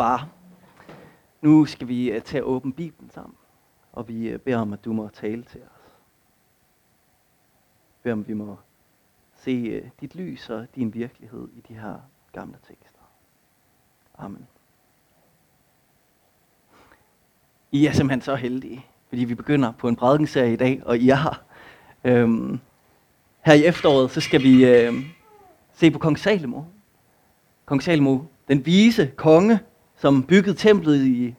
Far, nu skal vi uh, til at åbne Bibelen sammen, og vi uh, beder om, at du må tale til os. Vi beder om, at vi må se uh, dit lys og din virkelighed i de her gamle tekster. Amen. I er simpelthen så heldige, fordi vi begynder på en prædikenserie i dag, og I er her. Øhm, her i efteråret, så skal vi øhm, se på kong Salomo. Kong Salomo, den vise konge, som byggede templet i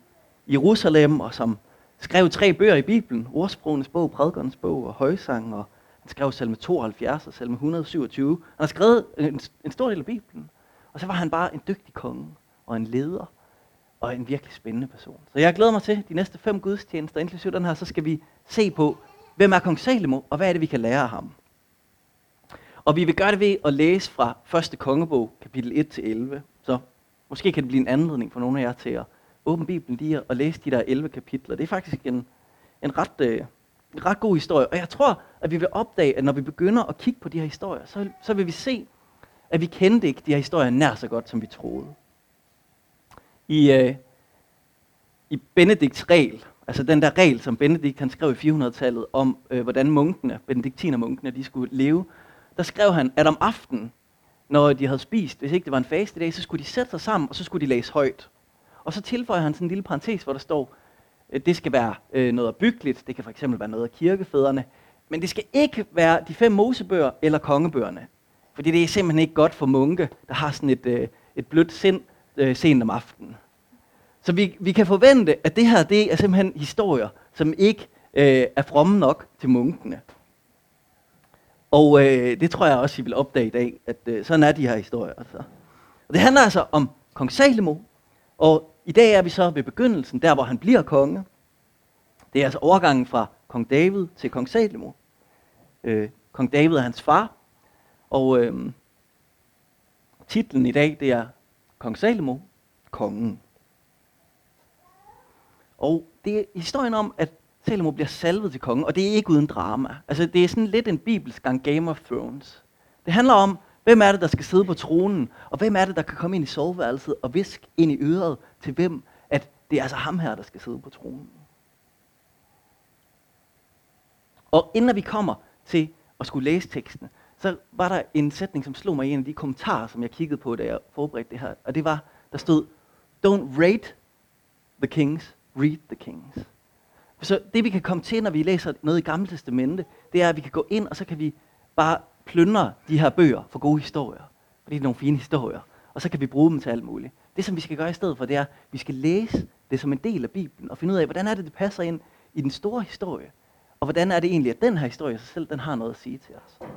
Jerusalem, og som skrev tre bøger i Bibelen. Ordsprogenes bog, prædikernes bog og højsang, og han skrev salme 72 og salme 127. Han har skrevet en, en stor del af Bibelen. Og så var han bare en dygtig konge og en leder og en virkelig spændende person. Så jeg glæder mig til de næste fem gudstjenester, inklusive den her, så skal vi se på, hvem er kong Salomo, og hvad er det, vi kan lære af ham. Og vi vil gøre det ved at læse fra 1. kongebog, kapitel 1-11. Så måske kan det blive en anledning for nogle af jer til at åbne Bibelen lige og læse de der 11 kapitler. Det er faktisk en, en, ret, øh, en ret god historie. Og jeg tror, at vi vil opdage, at når vi begynder at kigge på de her historier, så, så vil vi se, at vi kendte ikke de her historier nær så godt, som vi troede. I, øh, i Benedikts regel, altså den der regel, som Benedikt han skrev i 400-tallet om, øh, hvordan munkene, benediktinermunkene, de skulle leve, der skrev han, at om aftenen, når de havde spist, hvis ikke det var en faste dag, så skulle de sætte sig sammen, og så skulle de læse højt. Og så tilføjer han sådan en lille parentes, hvor der står, at det skal være øh, noget byggeligt, det kan for eksempel være noget af kirkefædrene, men det skal ikke være de fem mosebøger eller kongebøgerne. Fordi det er simpelthen ikke godt for munke, der har sådan et, øh, et blødt sind øh, sent om aftenen. Så vi, vi kan forvente, at det her det er simpelthen historier, som ikke øh, er fromme nok til munkene. Og øh, det tror jeg også, I vil opdage i dag, at øh, sådan er de her historier. Altså. Og det handler altså om kong Salomo, og i dag er vi så ved begyndelsen, der hvor han bliver konge. Det er altså overgangen fra kong David til kong Salomo. Øh, kong David er hans far, og øh, titlen i dag det er Kong Salomo, kongen. Og det er historien om, at Salomo bliver salvet til konge, og det er ikke uden drama. Altså, det er sådan lidt en bibelsk gang Game of Thrones. Det handler om, hvem er det, der skal sidde på tronen, og hvem er det, der kan komme ind i soveværelset og viske ind i øret til hvem, at det er altså ham her, der skal sidde på tronen. Og inden vi kommer til at skulle læse teksten, så var der en sætning, som slog mig i en af de kommentarer, som jeg kiggede på, da jeg forberedte det her. Og det var, der stod, don't rate the kings, read the kings. Så det vi kan komme til, når vi læser noget i Gamle Testamente, det er, at vi kan gå ind, og så kan vi bare plyndre de her bøger for gode historier. Fordi det er nogle fine historier. Og så kan vi bruge dem til alt muligt. Det, som vi skal gøre i stedet for, det er, at vi skal læse det som en del af Bibelen, og finde ud af, hvordan er det, det passer ind i den store historie. Og hvordan er det egentlig, at den her historie sig selv, den har noget at sige til os.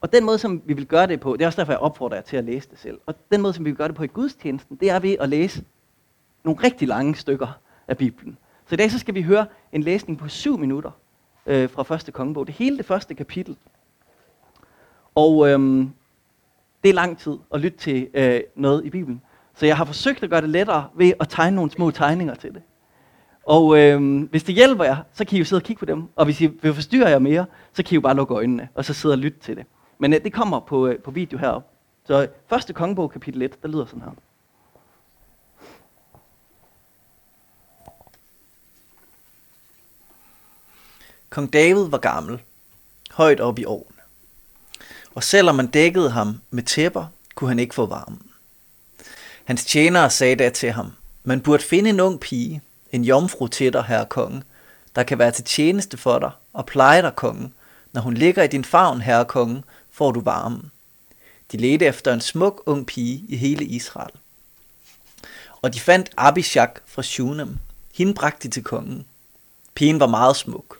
Og den måde, som vi vil gøre det på, det er også derfor, jeg opfordrer jer til at læse det selv. Og den måde, som vi vil gøre det på i gudstjenesten, det er ved at læse nogle rigtig lange stykker af Bibelen. Så i dag så skal vi høre en læsning på syv minutter øh, fra første kongebog. Det hele det første kapitel. Og øhm, det er lang tid at lytte til øh, noget i Bibelen. Så jeg har forsøgt at gøre det lettere ved at tegne nogle små tegninger til det. Og øh, hvis det hjælper jer, så kan I jo sidde og kigge på dem. Og hvis I vil forstyrre jer mere, så kan I jo bare lukke øjnene, og så sidde og lytte til det. Men øh, det kommer på, øh, på video heroppe. Så øh, første kongebog, kapitel 1, der lyder sådan her. Kong David var gammel, højt op i årene. Og selvom man dækkede ham med tæpper, kunne han ikke få varmen. Hans tjenere sagde da til ham, man burde finde en ung pige, en jomfru til dig, herre konge, der kan være til tjeneste for dig og pleje dig, konge. Når hun ligger i din favn, herre konge, får du varmen. De ledte efter en smuk ung pige i hele Israel. Og de fandt Abishak fra Shunem. Hende bragte de til kongen. Pigen var meget smuk.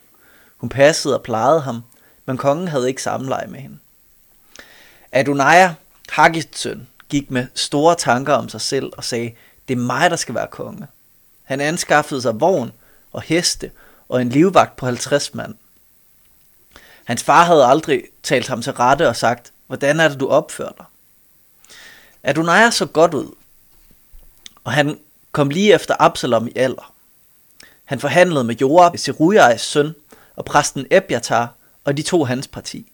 Hun passede og plejede ham, men kongen havde ikke samleje med hende. Adonai, Haggis søn, gik med store tanker om sig selv og sagde, det er mig, der skal være konge. Han anskaffede sig vogn og heste og en livvagt på 50 mand. Hans far havde aldrig talt ham til rette og sagt, hvordan er det, du opfører dig? Adonai så godt ud, og han kom lige efter Absalom i alder. Han forhandlede med Joab, Serujas søn, og præsten Ebjatar, og de to hans parti.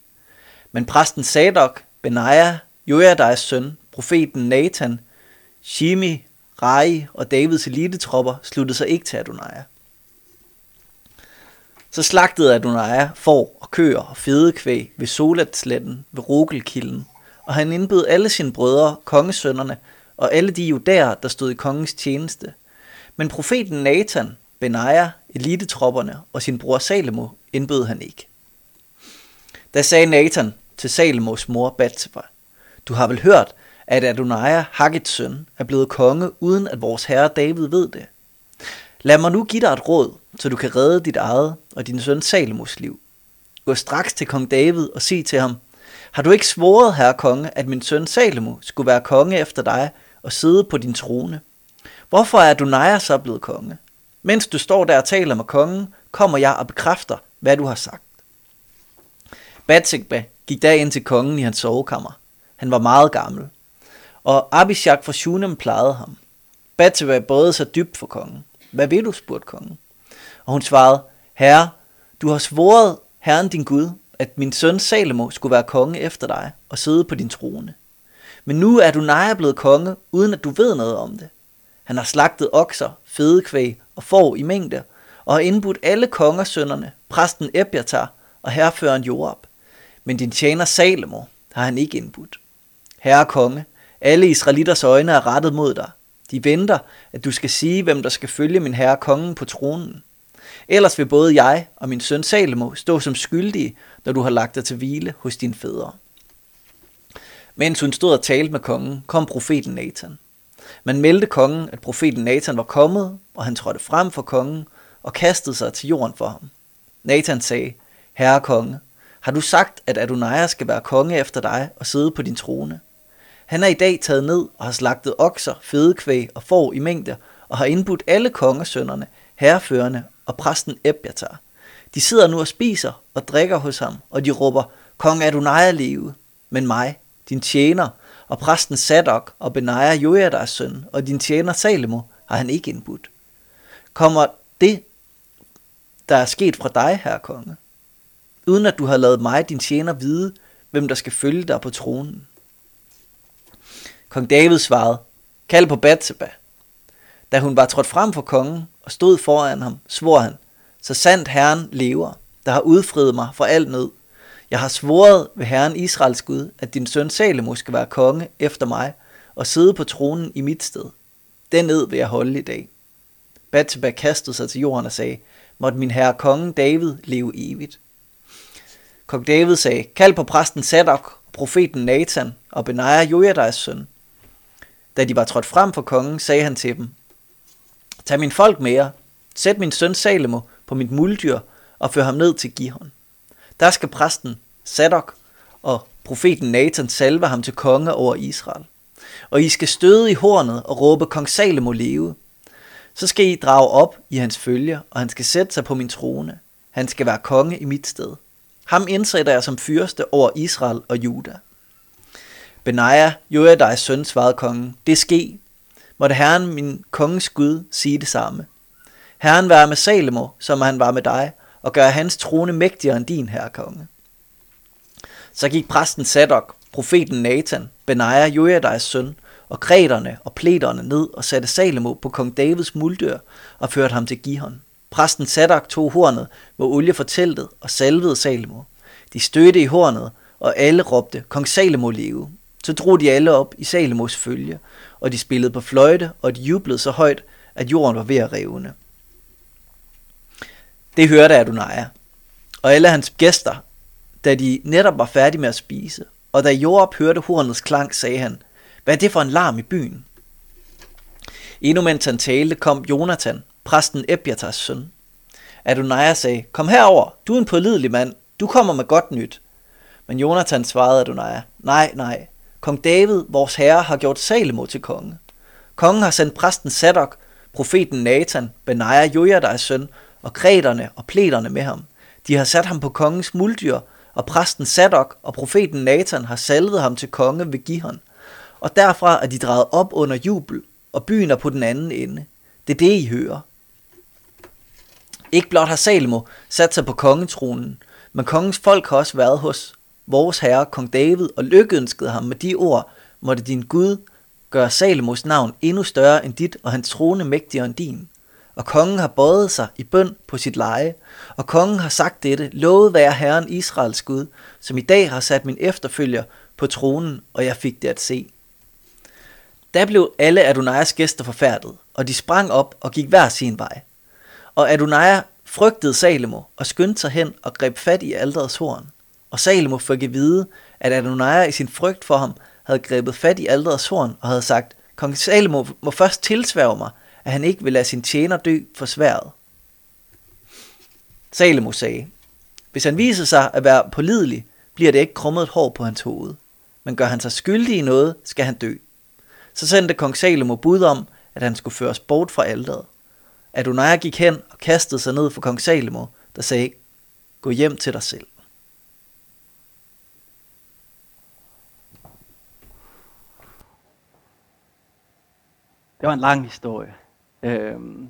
Men præsten Sadok, Benaja, Joadais søn, profeten Nathan, Shimi Rai og Davids elitetropper sluttede sig ikke til Adonai. Så slagtede Adonai får og køer og fedekvæg ved Solatsletten ved Rogelkilden, og han indbød alle sine brødre, kongesønnerne og alle de judæer, der stod i kongens tjeneste. Men profeten Nathan, Benaja, elitetropperne og sin bror Salomo indbød han ikke. Da sagde Nathan til Salomos mor Batseba, Du har vel hørt, at Adonai, Haggits søn, er blevet konge, uden at vores herre David ved det. Lad mig nu give dig et råd, så du kan redde dit eget og din søn Salomos liv. Gå straks til kong David og sig til ham, har du ikke svoret, herre konge, at min søn Salomo skulle være konge efter dig og sidde på din trone? Hvorfor er Adonai så blevet konge? Mens du står der og taler med kongen, kommer jeg og bekræfter, hvad du har sagt. Batsigba gik da ind til kongen i hans sovekammer. Han var meget gammel. Og Abishak fra Shunem plejede ham. Batsigba både så dybt for kongen. Hvad vil du, spurgte kongen. Og hun svarede, Herre, du har svoret Herren din Gud, at min søn Salomo skulle være konge efter dig og sidde på din trone. Men nu er du nær blevet konge, uden at du ved noget om det. Han har slagtet okser, fedekvæg og får i mængde, og har indbudt alle kongersønnerne, præsten Ebjatar og herreføren Joab. Men din tjener Salomo har han ikke indbudt. Herre konge, alle israelitters øjne er rettet mod dig. De venter, at du skal sige, hvem der skal følge min herre kongen på tronen. Ellers vil både jeg og min søn Salomo stå som skyldige, når du har lagt dig til hvile hos dine fædre. Mens hun stod og talte med kongen, kom profeten Nathan. Man meldte kongen, at profeten Nathan var kommet, og han trådte frem for kongen og kastede sig til jorden for ham. Nathan sagde, Herre konge, har du sagt, at Adonai skal være konge efter dig og sidde på din trone? Han er i dag taget ned og har slagtet okser, fedekvæg og får i mængder, og har indbudt alle kongesønnerne, herreførende og præsten Ebjatar. De sidder nu og spiser og drikker hos ham, og de råber, Kong Adonai leve, men mig, din tjener, og præsten Sadok og Benaja Jojadas søn, og din tjener Salomo, har han ikke indbudt. Kommer det, der er sket fra dig, herre konge, uden at du har lavet mig, din tjener, vide, hvem der skal følge dig på tronen? Kong David svarede, kald på Bathsheba. Da hun var trådt frem for kongen og stod foran ham, svor han, så sandt Herren lever, der har udfriet mig fra al nød. Jeg har svoret ved Herren Israels Gud, at din søn Salomo skal være konge efter mig og sidde på tronen i mit sted. Den ed vil jeg holde i dag. Bathsheba kastede sig til jorden og sagde, måtte min herre kongen David leve evigt. Kong David sagde, kald på præsten Sadok, profeten Nathan og Benaja Jojadais søn. Da de var trådt frem for kongen, sagde han til dem, Tag min folk med jer, sæt min søn Salomo på mit muldyr og før ham ned til Gihon. Der skal præsten Sadok og profeten Nathan salve ham til konge over Israel. Og I skal støde i hornet og råbe kong Salomo leve. Så skal I drage op i hans følge, og han skal sætte sig på min trone. Han skal være konge i mit sted. Ham indsætter jeg som fyrste over Israel og Juda. Benaja, Joadais søn, svarede kongen, det ske. Måtte Herren, min konges Gud, sige det samme. Herren være med Salomo, som han var med dig, og gøre hans trone mægtigere end din, herre konge. Så gik præsten Sadok, profeten Nathan, Benaja, Joadais søn, og kreterne og pleterne ned og satte Salomo på kong Davids muldør og førte ham til Gihon. Præsten Sadok tog hornet med olie for teltet og salvede Salomo. De stødte i hornet, og alle råbte, kong Salomo leve. Så drog de alle op i Salomos følge, og de spillede på fløjte, og de jublede så højt, at jorden var ved at revne. Det hørte Adonai, og alle hans gæster, da de netop var færdige med at spise. Og da Joab hørte hornets klang, sagde han, hvad er det for en larm i byen? Endnu mens han talte, kom Jonathan, præsten Ebjatas søn. Adonai sagde, kom herover, du er en pålidelig mand, du kommer med godt nyt. Men Jonathan svarede Adonai, nej, nej, kong David, vores herre, har gjort Salomo til konge. Kongen har sendt præsten Sadok, profeten Nathan, Benaja Jojadais søn, og græderne og pleterne med ham. De har sat ham på kongens muldyr, og præsten Sadok og profeten Nathan har salvet ham til konge ved Gihon. Og derfra er de drejet op under jubel, og byen er på den anden ende. Det er det, I hører. Ikke blot har Salomo sat sig på kongetronen, men kongens folk har også været hos vores herre, kong David, og lykkeønskede ham med de ord, måtte din Gud gøre Salomos navn endnu større end dit, og hans trone mægtigere end din. Og kongen har bøjet sig i bøn på sit leje, og kongen har sagt dette, lovet være Herren Israels Gud, som i dag har sat min efterfølger på tronen, og jeg fik det at se. Da blev alle Adonais gæster forfærdet, og de sprang op og gik hver sin vej. Og Adonai frygtede Salomo og skyndte sig hen og greb fat i alderets horn. Og Salomo fik at vide, at Adonai i sin frygt for ham havde grebet fat i alderets horn og havde sagt, Kong Salomo må først tilsværge mig, at han ikke vil lade sin tjener dø for sværet. Salomo sagde, hvis han viser sig at være pålidelig, bliver det ikke krummet et hår på hans hoved. Men gør han sig skyldig i noget, skal han dø. Så sendte kong Salomo bud om, at han skulle føres bort fra alderet. Adonai gik hen og kastede sig ned for kong Salomo, der sagde, gå hjem til dig selv. Det var en lang historie. Øhm,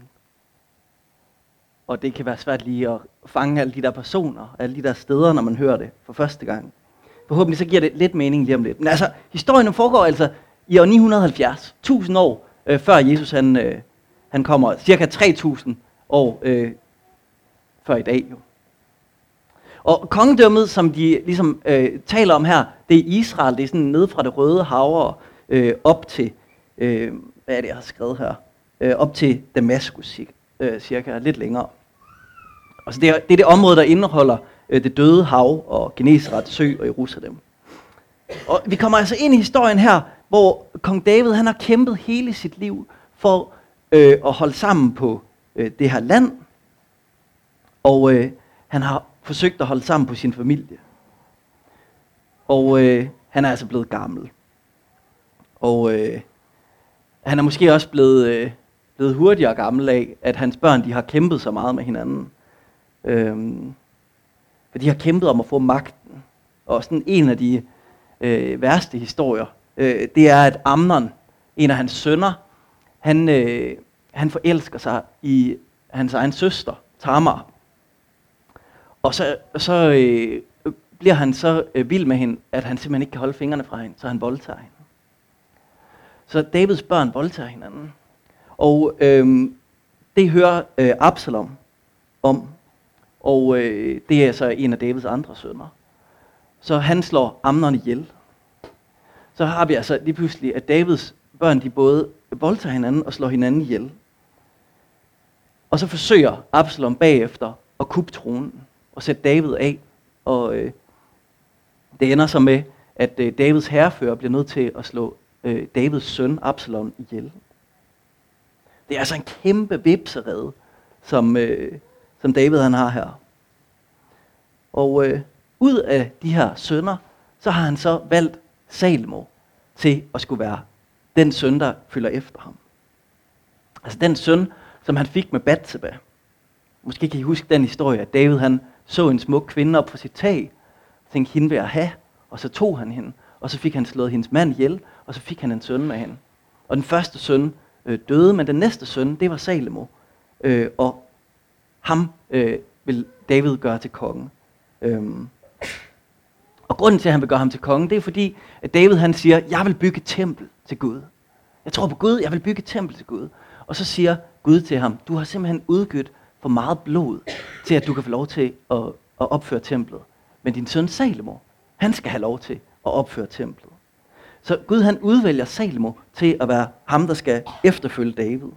og det kan være svært lige at fange alle de der personer, alle de der steder, når man hører det for første gang. Forhåbentlig så giver det lidt mening lige om lidt. Men altså, historien foregår altså i år 970, 1000 år øh, før Jesus han, øh, han kommer, cirka 3000 år øh, før i dag jo. Og kongedømmet, som de ligesom øh, taler om her, det er Israel, det er sådan ned fra det røde hav og øh, op til, øh, hvad er det, jeg har skrevet her? Øh, op til Damaskus, øh, cirka lidt længere. Altså det, er, det er det område, der indeholder øh, det døde hav og Genesaret sø og Jerusalem. Og vi kommer altså ind i historien her, hvor kong David han har kæmpet hele sit liv for øh, at holde sammen på øh, det her land. Og øh, han har forsøgt at holde sammen på sin familie. Og øh, han er altså blevet gammel. Og øh, han er måske også blevet, øh, blevet hurtigere gammel af, at hans børn de har kæmpet så meget med hinanden. Øhm, for de har kæmpet om at få magten. Og sådan en af de øh, værste historier, øh, det er, at Amnon, en af hans sønner, han, øh, han forelsker sig i hans egen søster, Tamar. Og så, så øh, bliver han så øh, vild med hende, at han simpelthen ikke kan holde fingrene fra hende, så han voldtager hende. Så Davids børn voldtager hinanden. Og øh, det hører øh, Absalom om. Og øh, det er så en af Davids andre sønner. Så han slår Amnon ihjel. Så har vi altså lige pludselig, at Davids børn, de både voldtager hinanden og slår hinanden ihjel. Og så forsøger Absalom bagefter at kuppe tronen og sætte David af. Og øh, det ender så med, at øh, Davids herrefører bliver nødt til at slå øh, Davids søn Absalom ihjel. Det er altså en kæmpe vipserede, som, øh, som David han har her. Og øh, ud af de her sønner, så har han så valgt Salmo til at skulle være den søn, der følger efter ham. Altså den søn, som han fik med Batseba. Måske kan I huske den historie, at David han så en smuk kvinde op på sit tag, og tænkte, hende vil jeg have, og så tog han hende, og så fik han slået hendes mand ihjel, og så fik han en søn med hende. Og den første søn øh, døde, men den næste søn, det var Salomo. Øh, og ham øh, vil David gøre til konge. Øhm. Og grunden til, at han vil gøre ham til konge, det er fordi, at David han siger, jeg vil bygge et tempel til Gud. Jeg tror på Gud, jeg vil bygge et tempel til Gud. Og så siger Gud til ham, du har simpelthen udgivet for meget blod, til at du kan få lov til at, at opføre templet. Men din søn Salomo, han skal have lov til at opføre templet. Så Gud han udvælger Salomo til at være ham, der skal efterfølge David.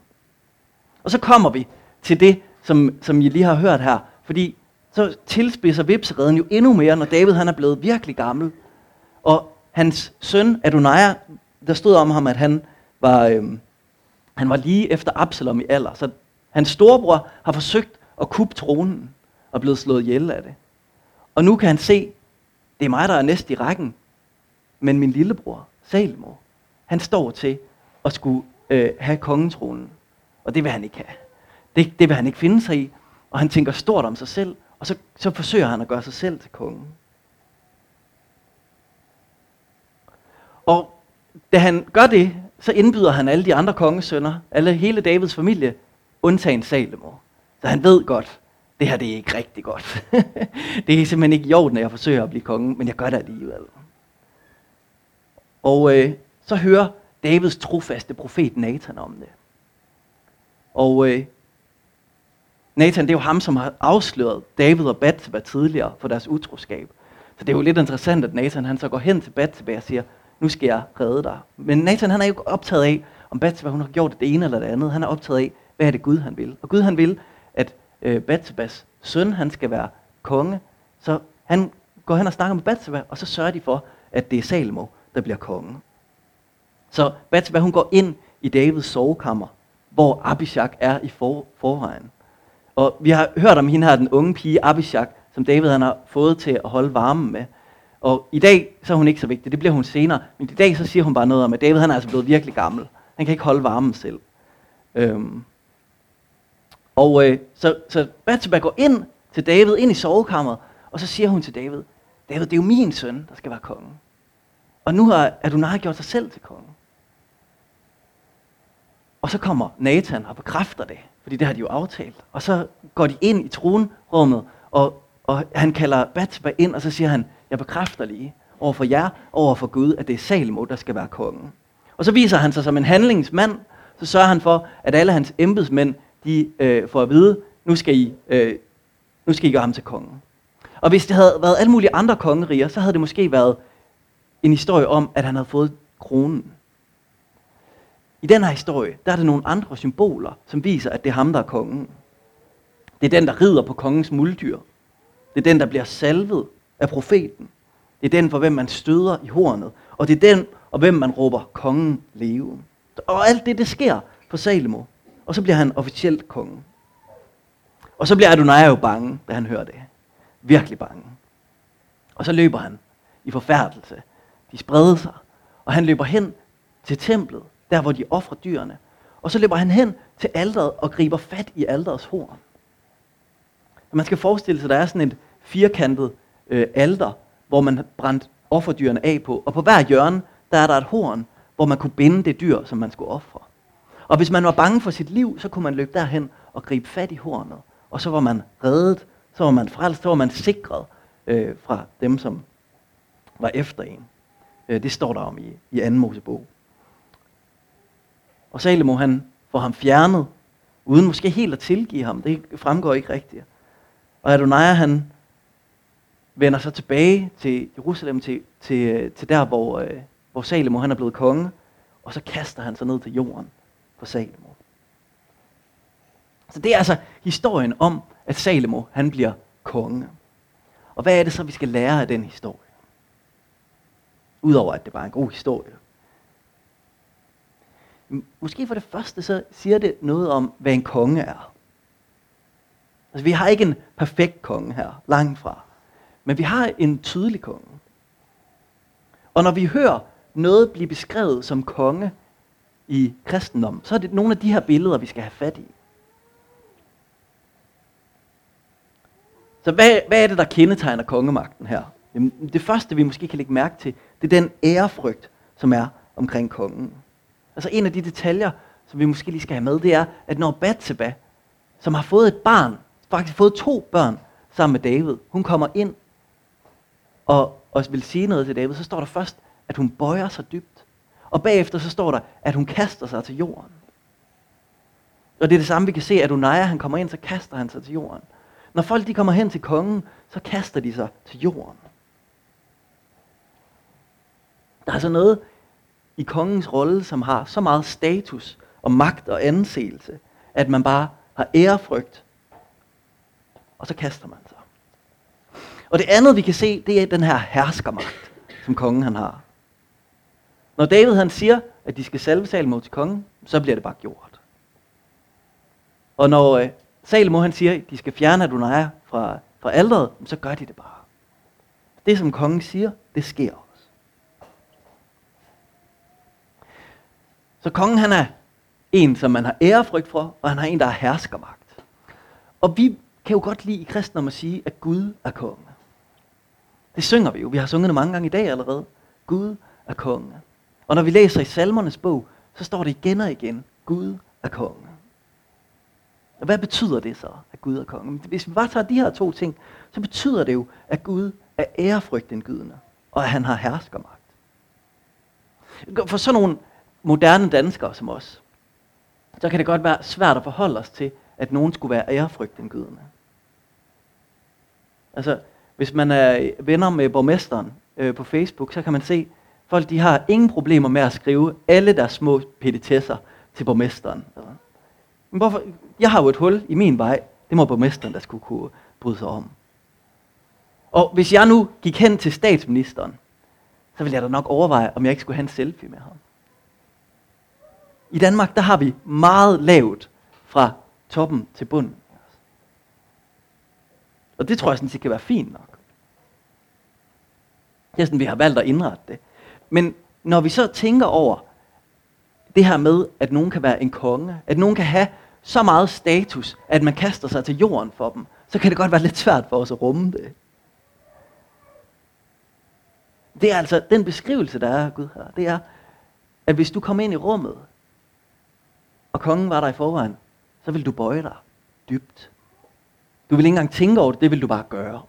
Og så kommer vi til det, som, som I lige har hørt her. Fordi så tilspidser vipsereden jo endnu mere, når David han er blevet virkelig gammel. Og hans søn Adonai, der stod om ham, at han var, øhm, han var lige efter Absalom i alder. Så hans storebror har forsøgt at kuppe tronen og blevet slået ihjel af det. Og nu kan han se, det er mig, der er næst i rækken. Men min lillebror, Salomo, han står til at skulle øh, have kongetronen. Og det vil han ikke have. Det, det vil han ikke finde sig i. Og han tænker stort om sig selv. Og så, så forsøger han at gøre sig selv til konge. Og da han gør det, så indbyder han alle de andre kongesønner, alle hele Davids familie, undtagen Salomo. Så han ved godt, det her det er ikke rigtig godt. det er simpelthen ikke i orden, at jeg forsøger at blive konge, men jeg gør det alligevel. Og øh, så hører Davids trofaste profet Nathan om det. Og øh, Nathan, det er jo ham, som har afsløret David og Bathsheba tidligere for deres utroskab. Så det er jo lidt interessant, at Nathan han så går hen til Bathsheba og siger, nu skal jeg redde dig. Men Nathan han er jo optaget af, om Bathsheba hun har gjort det ene eller det andet. Han er optaget af, hvad er det Gud han vil. Og Gud han vil, at øh, Bathshebas søn han skal være konge. Så han går hen og snakker med Bathsheba, og så sørger de for, at det er Salomo, der bliver konge. Så Bathsheba hun går ind i Davids sovekammer, hvor Abishak er i for, forvejen. Og vi har hørt om hende her, den unge pige Abishak, som David han har fået til at holde varmen med. Og i dag, så er hun ikke så vigtig, det bliver hun senere. Men i dag, så siger hun bare noget om, at David han er altså blevet virkelig gammel. Han kan ikke holde varmen selv. Øhm. Og øh, så, så Bathsheba går ind til David, ind i sovekammeret, og så siger hun til David, David, det er jo min søn, der skal være konge. Og nu har Adonai gjort sig selv til konge. Og så kommer Nathan og bekræfter det, fordi det har de jo aftalt. Og så går de ind i tronrummet, og, og han kalder Batsba ind, og så siger han, jeg bekræfter lige over for jer, over for Gud, at det er Salomo, der skal være kongen. Og så viser han sig som en handlingsmand, så sørger han for, at alle hans embedsmænd, de øh, får at vide, nu skal, I, øh, nu skal I gøre ham til kongen. Og hvis det havde været alle mulige andre kongeriger, så havde det måske været en historie om, at han havde fået kronen. I den her historie, der er der nogle andre symboler, som viser, at det er ham, der er kongen. Det er den, der rider på kongens muldyr. Det er den, der bliver salvet af profeten. Det er den, for hvem man støder i hornet. Og det er den, og hvem man råber kongen leve. Og alt det, det sker for Salomo. Og så bliver han officielt konge. Og så bliver Adonai jo bange, da han hører det. Virkelig bange. Og så løber han i forfærdelse. De spredte sig. Og han løber hen til templet, der hvor de offrer dyrene. Og så løber han hen til alderet og griber fat i alderets horn. Man skal forestille sig, at der er sådan et firkantet øh, alter, hvor man brændt offerdyrene af på. Og på hver hjørne, der er der et horn, hvor man kunne binde det dyr, som man skulle ofre. Og hvis man var bange for sit liv, så kunne man løbe derhen og gribe fat i hornet. Og så var man reddet, så var man frelst, så var man sikret øh, fra dem, som var efter en. Øh, det står der om i, i 2. Mosebog. Og Salomo han får ham fjernet, uden måske helt at tilgive ham. Det fremgår ikke rigtigt. Og Adonai han vender så tilbage til Jerusalem, til, til, til der, hvor, øh, hvor Salomo han er blevet konge, og så kaster han sig ned til jorden for Salomo. Så det er altså historien om, at Salomo han bliver konge. Og hvad er det så, vi skal lære af den historie? Udover at det bare er en god historie. Måske for det første, så siger det noget om, hvad en konge er. Altså, vi har ikke en perfekt konge her, langt fra. Men vi har en tydelig konge. Og når vi hører noget blive beskrevet som konge i kristendom, så er det nogle af de her billeder, vi skal have fat i. Så hvad, hvad er det, der kendetegner kongemagten her? Jamen, det første, vi måske kan lægge mærke til, det er den ærefrygt, som er omkring kongen. Altså en af de detaljer, som vi måske lige skal have med, det er, at når Bathsheba, som har fået et barn, faktisk fået to børn sammen med David, hun kommer ind og, og vil sige noget til David, så står der først, at hun bøjer sig dybt. Og bagefter så står der, at hun kaster sig til jorden. Og det er det samme, vi kan se, at Unaya, han kommer ind, så kaster han sig til jorden. Når folk de kommer hen til kongen, så kaster de sig til jorden. Der er altså noget i kongens rolle, som har så meget status og magt og anseelse, at man bare har ærefrygt, og så kaster man sig. Og det andet, vi kan se, det er den her herskermagt, som kongen han har. Når David han siger, at de skal salve Salmo til kongen, så bliver det bare gjort. Og når øh, han siger, at de skal fjerne Adonai fra, fra alderet, så gør de det bare. Det som kongen siger, det sker også. Så kongen han er en, som man har ærefrygt for, og han har en, der er herskermagt. Og vi kan jo godt lide i kristendom at sige, at Gud er konge. Det synger vi jo. Vi har sunget det mange gange i dag allerede. Gud er konge. Og når vi læser i salmernes bog, så står det igen og igen, Gud er konge. Og hvad betyder det så, at Gud er konge? Hvis vi bare tager de her to ting, så betyder det jo, at Gud er ærefrygtindgydende, og at han har herskermagt. For sådan nogle moderne danskere som os, så kan det godt være svært at forholde os til, at nogen skulle være ærefrygtindgydende. Altså, hvis man er venner med borgmesteren øh, på Facebook, så kan man se, folk de har ingen problemer med at skrive alle deres små petitesser til borgmesteren. Men hvorfor? Jeg har jo et hul i min vej. Det må borgmesteren, der skulle kunne bryde sig om. Og hvis jeg nu gik hen til statsministeren, så ville jeg da nok overveje, om jeg ikke skulle have en selfie med ham. I Danmark, der har vi meget lavt fra toppen til bunden. Og det tror jeg sådan set kan være fint nok. Det er sådan, vi har valgt at indrette det. Men når vi så tænker over det her med, at nogen kan være en konge, at nogen kan have så meget status, at man kaster sig til jorden for dem, så kan det godt være lidt svært for os at rumme det. Det er altså den beskrivelse, der er Gud her. Det er, at hvis du kommer ind i rummet, og kongen var der i forvejen, så vil du bøje dig dybt. Du vil ikke engang tænke over det, det vil du bare gøre.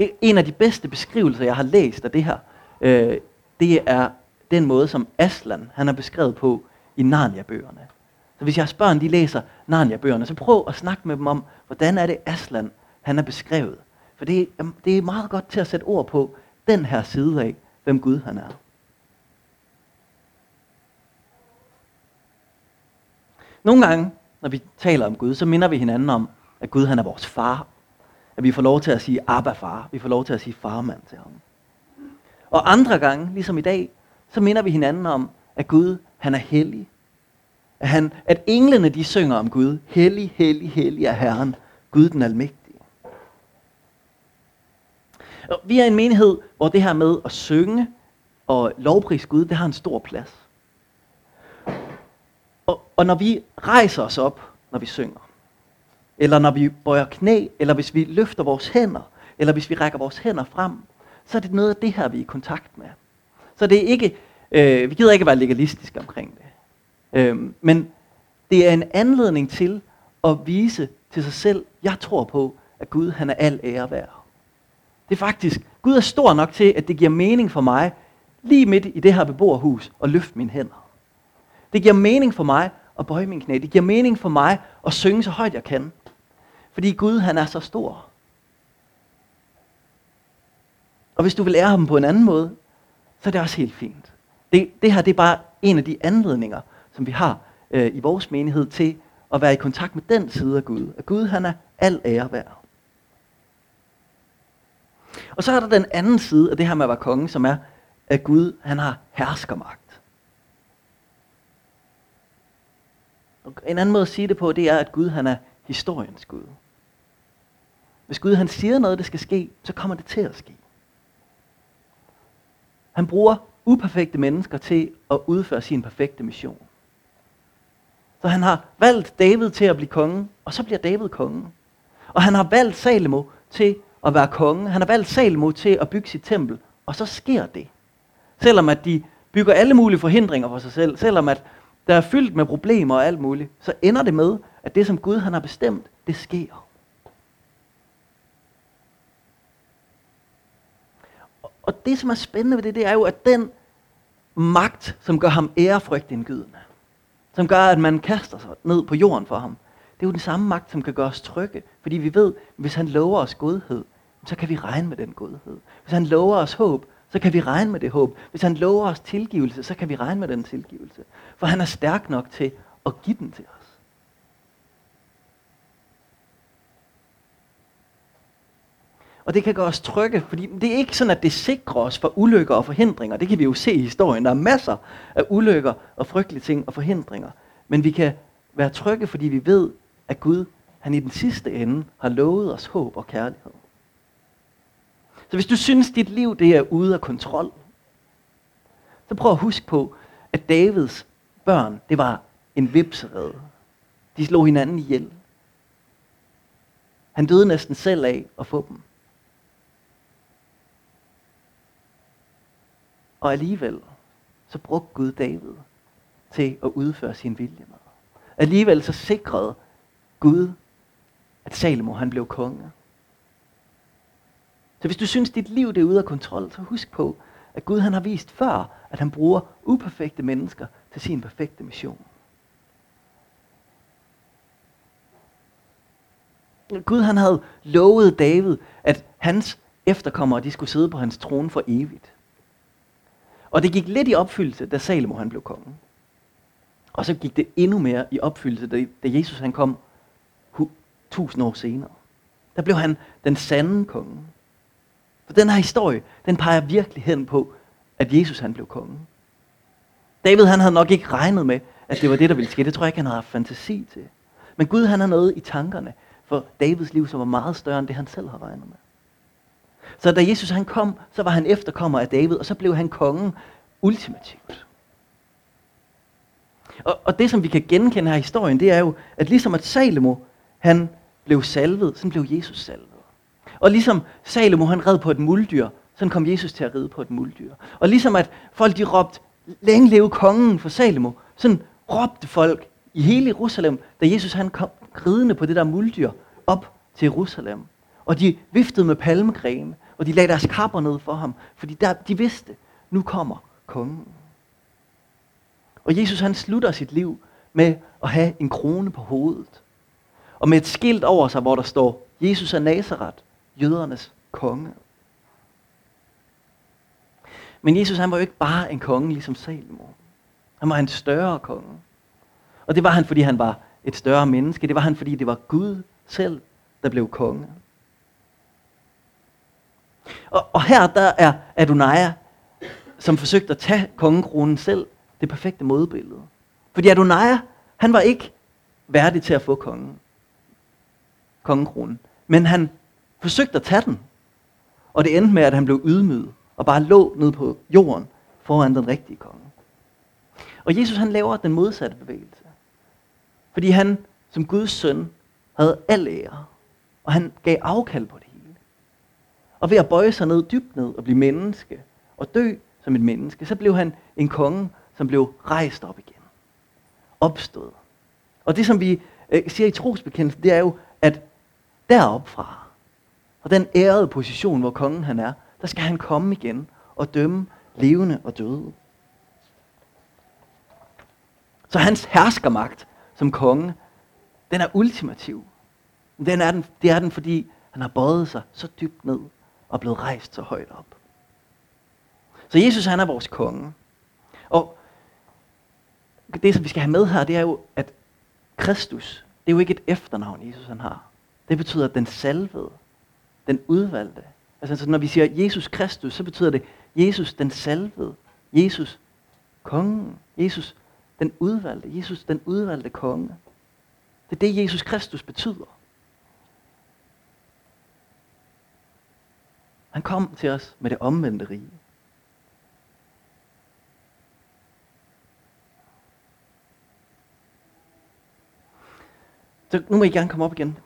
E-, en af de bedste beskrivelser, jeg har læst af det her, øh, det er den måde, som Aslan han har beskrevet på i Narnia-bøgerne. Så hvis jeres børn de læser Narnia-bøgerne, så prøv at snakke med dem om, hvordan er det Aslan han er beskrevet. For det, det er meget godt til at sætte ord på den her side af, hvem Gud han er. Nogle gange, når vi taler om Gud, så minder vi hinanden om, at Gud han er vores far. At vi får lov til at sige Abba far. Vi får lov til at sige farmand til ham. Og andre gange, ligesom i dag, så minder vi hinanden om, at Gud han er hellig. At, han, at englene de synger om Gud. Hellig, hellig, hellig er Herren, Gud den almægtige. Og vi er en menighed, hvor det her med at synge og lovprise Gud, det har en stor plads. Og, og når vi rejser os op, når vi synger, eller når vi bøjer knæ, eller hvis vi løfter vores hænder, eller hvis vi rækker vores hænder frem, så er det noget af det her, vi er i kontakt med. Så det er ikke, øh, vi gider ikke være legalistiske omkring det. Øh, men det er en anledning til at vise til sig selv, jeg tror på, at Gud han er al ære værd. Det er faktisk, Gud er stor nok til, at det giver mening for mig, lige midt i det her beboerhus, at løfte mine hænder. Det giver mening for mig at bøje min knæ. Det giver mening for mig at synge så højt jeg kan. Fordi Gud han er så stor. Og hvis du vil ære ham på en anden måde, så er det også helt fint. Det, det her det er bare en af de anledninger, som vi har øh, i vores menighed til at være i kontakt med den side af Gud. At Gud han er al ære værd. Og så er der den anden side af det her med at være konge, som er, at Gud han har herskermagt. En anden måde at sige det på, det er, at Gud han er historiens Gud. Hvis Gud han siger noget, det skal ske, så kommer det til at ske. Han bruger uperfekte mennesker til at udføre sin perfekte mission. Så han har valgt David til at blive konge, og så bliver David konge. Og han har valgt Salomo til at være konge. Han har valgt Salomo til at bygge sit tempel, og så sker det. Selvom at de bygger alle mulige forhindringer for sig selv, selvom at der er fyldt med problemer og alt muligt, så ender det med, at det som Gud han har bestemt, det sker. Og det som er spændende ved det, det er jo, at den magt, som gør ham ærefrygtindgydende, som gør, at man kaster sig ned på jorden for ham, det er jo den samme magt, som kan gøre os trygge. Fordi vi ved, hvis han lover os godhed, så kan vi regne med den godhed. Hvis han lover os håb, så kan vi regne med det håb. Hvis han lover os tilgivelse, så kan vi regne med den tilgivelse. For han er stærk nok til at give den til os. Og det kan gøre os trygge, fordi det er ikke sådan, at det sikrer os for ulykker og forhindringer. Det kan vi jo se i historien. Der er masser af ulykker og frygtelige ting og forhindringer. Men vi kan være trygge, fordi vi ved, at Gud, han i den sidste ende, har lovet os håb og kærlighed. Så hvis du synes, dit liv det er ude af kontrol, så prøv at huske på, at Davids børn, det var en vipserede. De slog hinanden ihjel. Han døde næsten selv af at få dem. Og alligevel, så brugte Gud David til at udføre sin vilje med. Alligevel så sikrede Gud, at Salomo han blev konge. Så hvis du synes, dit liv det er ude af kontrol, så husk på, at Gud han har vist før, at han bruger uperfekte mennesker til sin perfekte mission. Gud han havde lovet David, at hans efterkommere de skulle sidde på hans trone for evigt. Og det gik lidt i opfyldelse, da Salomo han blev konge. Og så gik det endnu mere i opfyldelse, da, da Jesus han kom tusind år senere. Der blev han den sande konge. For den her historie, den peger virkelig hen på, at Jesus han blev konge. David han havde nok ikke regnet med, at det var det, der ville ske. Det tror jeg ikke, han havde haft fantasi til. Men Gud han har noget i tankerne for Davids liv, som var meget større end det, han selv har regnet med. Så da Jesus han kom, så var han efterkommer af David, og så blev han kongen ultimativt. Og, og det, som vi kan genkende her i historien, det er jo, at ligesom at Salomo, han blev salvet, så blev Jesus salvet. Og ligesom Salomo, han red på et muldyr, så kom Jesus til at ride på et muldyr. Og ligesom at folk de råbte, længe leve kongen for Salomo, sådan råbte folk i hele Jerusalem, da Jesus han kom ridende på det der muldyr op til Jerusalem. Og de viftede med palmegrene, og de lagde deres kapper ned for ham, fordi der, de vidste, nu kommer kongen. Og Jesus han slutter sit liv med at have en krone på hovedet. Og med et skilt over sig, hvor der står, Jesus er Nazareth, jødernes konge. Men Jesus han var jo ikke bare en konge ligesom Salomo. Han var en større konge. Og det var han, fordi han var et større menneske. Det var han, fordi det var Gud selv, der blev konge. Og, og her der er Adonai, som forsøgte at tage kongekronen selv, det perfekte modbillede. Fordi Adonai, han var ikke værdig til at få kongen. Kongekronen. Men han forsøgte at tage den. Og det endte med, at han blev ydmyget og bare lå ned på jorden foran den rigtige konge. Og Jesus han laver den modsatte bevægelse. Fordi han som Guds søn havde al ære. Og han gav afkald på det hele. Og ved at bøje sig ned dybt ned og blive menneske og dø som et menneske, så blev han en konge, som blev rejst op igen. Opstået. Og det som vi øh, siger i trosbekendelsen, det er jo, at deroppe fra, og den ærede position, hvor kongen han er, der skal han komme igen og dømme levende og døde. Så hans herskermagt som konge, den er ultimativ. Den er den, det er den, fordi han har bøjet sig så dybt ned og blevet rejst så højt op. Så Jesus han er vores konge. Og det, som vi skal have med her, det er jo, at Kristus, det er jo ikke et efternavn, Jesus han har. Det betyder at den salvede, den udvalgte. Altså når vi siger Jesus Kristus, så betyder det Jesus den salvede, Jesus kongen, Jesus den udvalgte, Jesus den udvalgte konge. Det er det, Jesus Kristus betyder. Han kom til os med det omvendte rige. Så nu må I gerne komme op igen.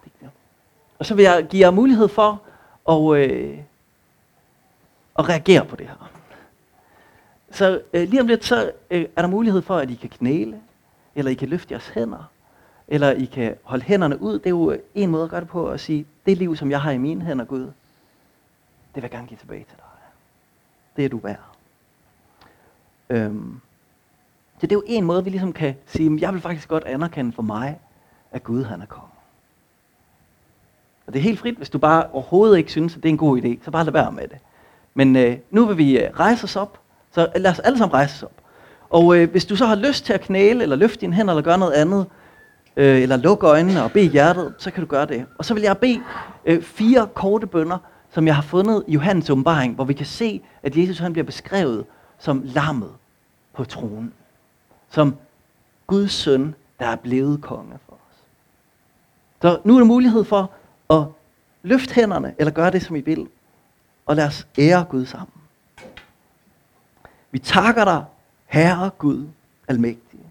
Og så vil jeg give jer mulighed for og, øh, og reagere på det her. Så øh, lige om lidt, så øh, er der mulighed for, at I kan knæle, eller I kan løfte jeres hænder, eller I kan holde hænderne ud. Det er jo øh, en måde at gøre det på, at sige, det liv, som jeg har i mine hænder, Gud, det vil jeg gerne give tilbage til dig. Det er du værd. Øhm, så det er jo en måde, vi ligesom kan sige, jeg vil faktisk godt anerkende for mig, at Gud han er kommet. Og det er helt frit, hvis du bare overhovedet ikke synes, at det er en god idé, så bare lad være med det. Men øh, nu vil vi øh, rejse os op, så lad os alle sammen rejse os op. Og øh, hvis du så har lyst til at knæle, eller løfte dine hænder, eller gøre noget andet, øh, eller lukke øjnene og bede hjertet, så kan du gøre det. Og så vil jeg bede øh, fire korte bønder, som jeg har fundet i Johannes åbenbaring, hvor vi kan se, at Jesus han bliver beskrevet som lammet på tronen. Som Guds søn, der er blevet konge for os. Så nu er der mulighed for og løft hænderne, eller gør det, som I vil. Og lad os ære Gud sammen. Vi takker dig, Herre Gud, almægtige,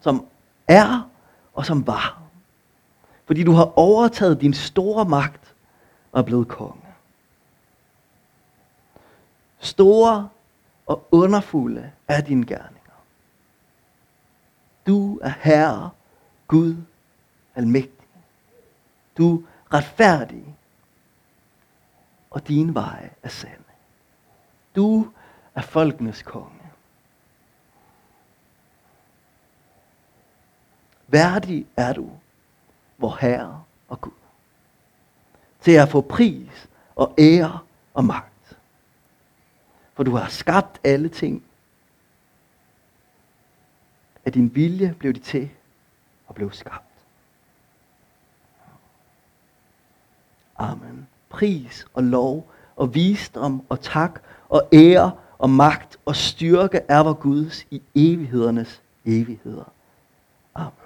som er og som var. Fordi du har overtaget din store magt og er blevet konge. Store og underfulde er dine gerninger. Du er Herre, Gud, almægtig. Du retfærdig, og dine veje er sande. Du er folkenes konge. Værdig er du, vor Herre og Gud, til at få pris og ære og magt. For du har skabt alle ting. Af din vilje blev de til og blev skabt. Amen. Pris og lov og visdom og tak og ære og magt og styrke er vor Guds i evighedernes evigheder. Amen.